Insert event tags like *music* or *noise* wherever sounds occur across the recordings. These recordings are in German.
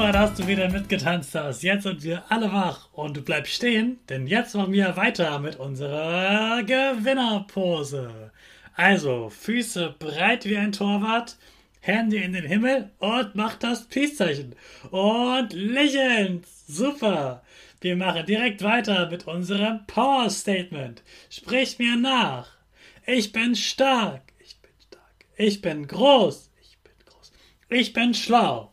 Super, dass du wieder mitgetanzt hast. Jetzt sind wir alle wach und du bleibst stehen, denn jetzt machen wir weiter mit unserer Gewinnerpose. Also, Füße breit wie ein Torwart, Hände in den Himmel und mach das Peace-Zeichen. Und lächeln. Super. Wir machen direkt weiter mit unserem Power-Statement. Sprich mir nach. Ich bin stark. Ich bin stark. Ich bin groß. Ich bin groß. Ich bin schlau.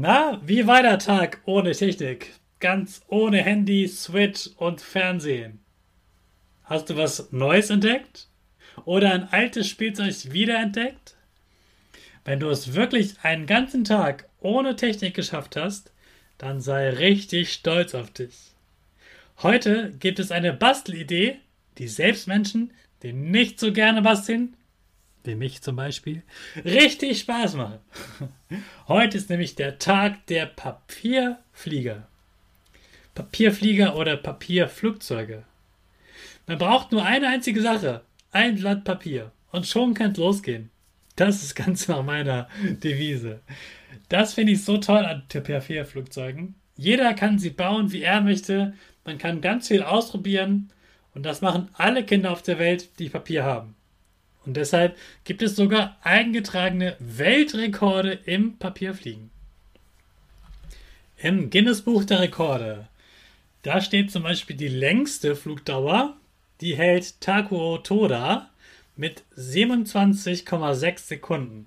Na, wie war der Tag ohne Technik? Ganz ohne Handy, Switch und Fernsehen. Hast du was Neues entdeckt? Oder ein altes Spielzeug wiederentdeckt? Wenn du es wirklich einen ganzen Tag ohne Technik geschafft hast, dann sei richtig stolz auf dich. Heute gibt es eine Bastelidee, die selbst Menschen, die nicht so gerne basteln, wie mich zum Beispiel, richtig Spaß machen. *laughs* Heute ist nämlich der Tag der Papierflieger. Papierflieger oder Papierflugzeuge. Man braucht nur eine einzige Sache, ein Blatt Papier und schon kann es losgehen. Das ist ganz nach meiner Devise. Das finde ich so toll an Papierflugzeugen. Jeder kann sie bauen, wie er möchte. Man kann ganz viel ausprobieren und das machen alle Kinder auf der Welt, die Papier haben. Und deshalb gibt es sogar eingetragene Weltrekorde im Papierfliegen. Im Guinness Buch der Rekorde. Da steht zum Beispiel die längste Flugdauer, die hält Takuo Toda mit 27,6 Sekunden.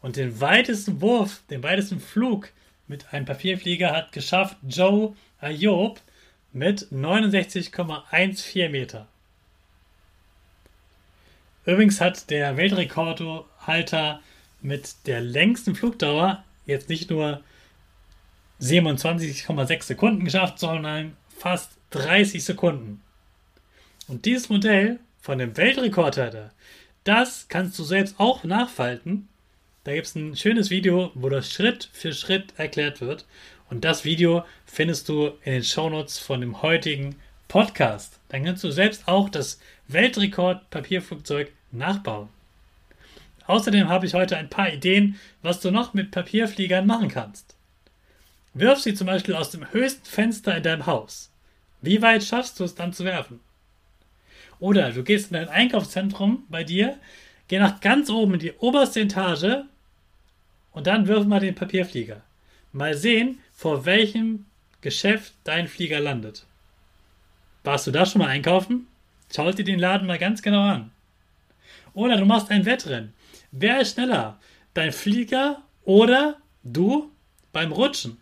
Und den weitesten Wurf, den weitesten Flug mit einem Papierflieger hat geschafft Joe Ayob mit 69,14 Meter. Übrigens hat der Weltrekordhalter mit der längsten Flugdauer jetzt nicht nur 27,6 Sekunden geschafft, sondern fast 30 Sekunden. Und dieses Modell von dem Weltrekordhalter, das kannst du selbst auch nachfalten. Da gibt es ein schönes Video, wo das Schritt für Schritt erklärt wird. Und das Video findest du in den Shownotes von dem heutigen Podcast. Dann kannst du selbst auch das Weltrekord-Papierflugzeug nachbauen. Außerdem habe ich heute ein paar Ideen, was du noch mit Papierfliegern machen kannst. Wirf sie zum Beispiel aus dem höchsten Fenster in deinem Haus. Wie weit schaffst du es dann zu werfen? Oder du gehst in dein Einkaufszentrum bei dir, geh nach ganz oben in die oberste Etage und dann wirf mal den Papierflieger. Mal sehen, vor welchem Geschäft dein Flieger landet. Warst du da schon mal einkaufen? Schau dir den Laden mal ganz genau an. Oder du machst ein Wettrennen. Wer ist schneller? Dein Flieger oder du beim Rutschen?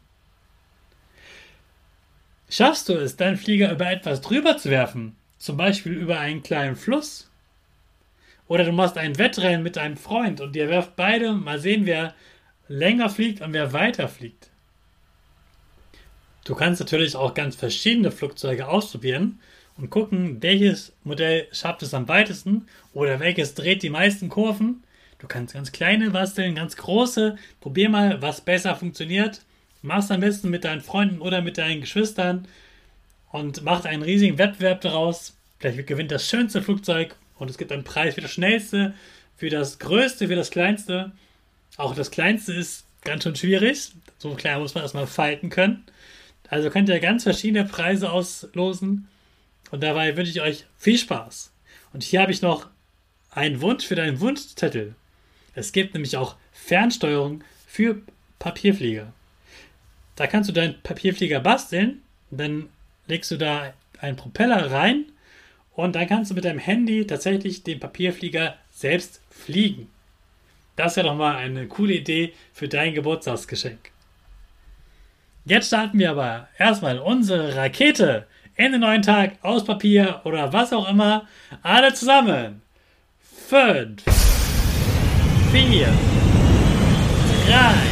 Schaffst du es, deinen Flieger über etwas drüber zu werfen? Zum Beispiel über einen kleinen Fluss? Oder du machst ein Wettrennen mit einem Freund und ihr werft beide, mal sehen, wer länger fliegt und wer weiter fliegt. Du kannst natürlich auch ganz verschiedene Flugzeuge ausprobieren und gucken, welches Modell schafft es am weitesten oder welches dreht die meisten Kurven. Du kannst ganz kleine basteln, ganz große. Probier mal, was besser funktioniert. Mach's am besten mit deinen Freunden oder mit deinen Geschwistern und macht einen riesigen Wettbewerb daraus. Vielleicht gewinnt das schönste Flugzeug und es gibt einen Preis für das schnellste, für das größte, für das kleinste. Auch das kleinste ist ganz schön schwierig. So klein muss man erstmal falten können. Also könnt ihr ganz verschiedene Preise auslosen. Und dabei wünsche ich euch viel Spaß. Und hier habe ich noch einen Wunsch für deinen Wunschzettel. Es gibt nämlich auch Fernsteuerung für Papierflieger. Da kannst du deinen Papierflieger basteln, dann legst du da einen Propeller rein und dann kannst du mit deinem Handy tatsächlich den Papierflieger selbst fliegen. Das wäre doch mal eine coole Idee für dein Geburtstagsgeschenk. Jetzt starten wir aber erstmal unsere Rakete in den neuen Tag aus Papier oder was auch immer. Alle zusammen. Fünf, vier, drei, zwei,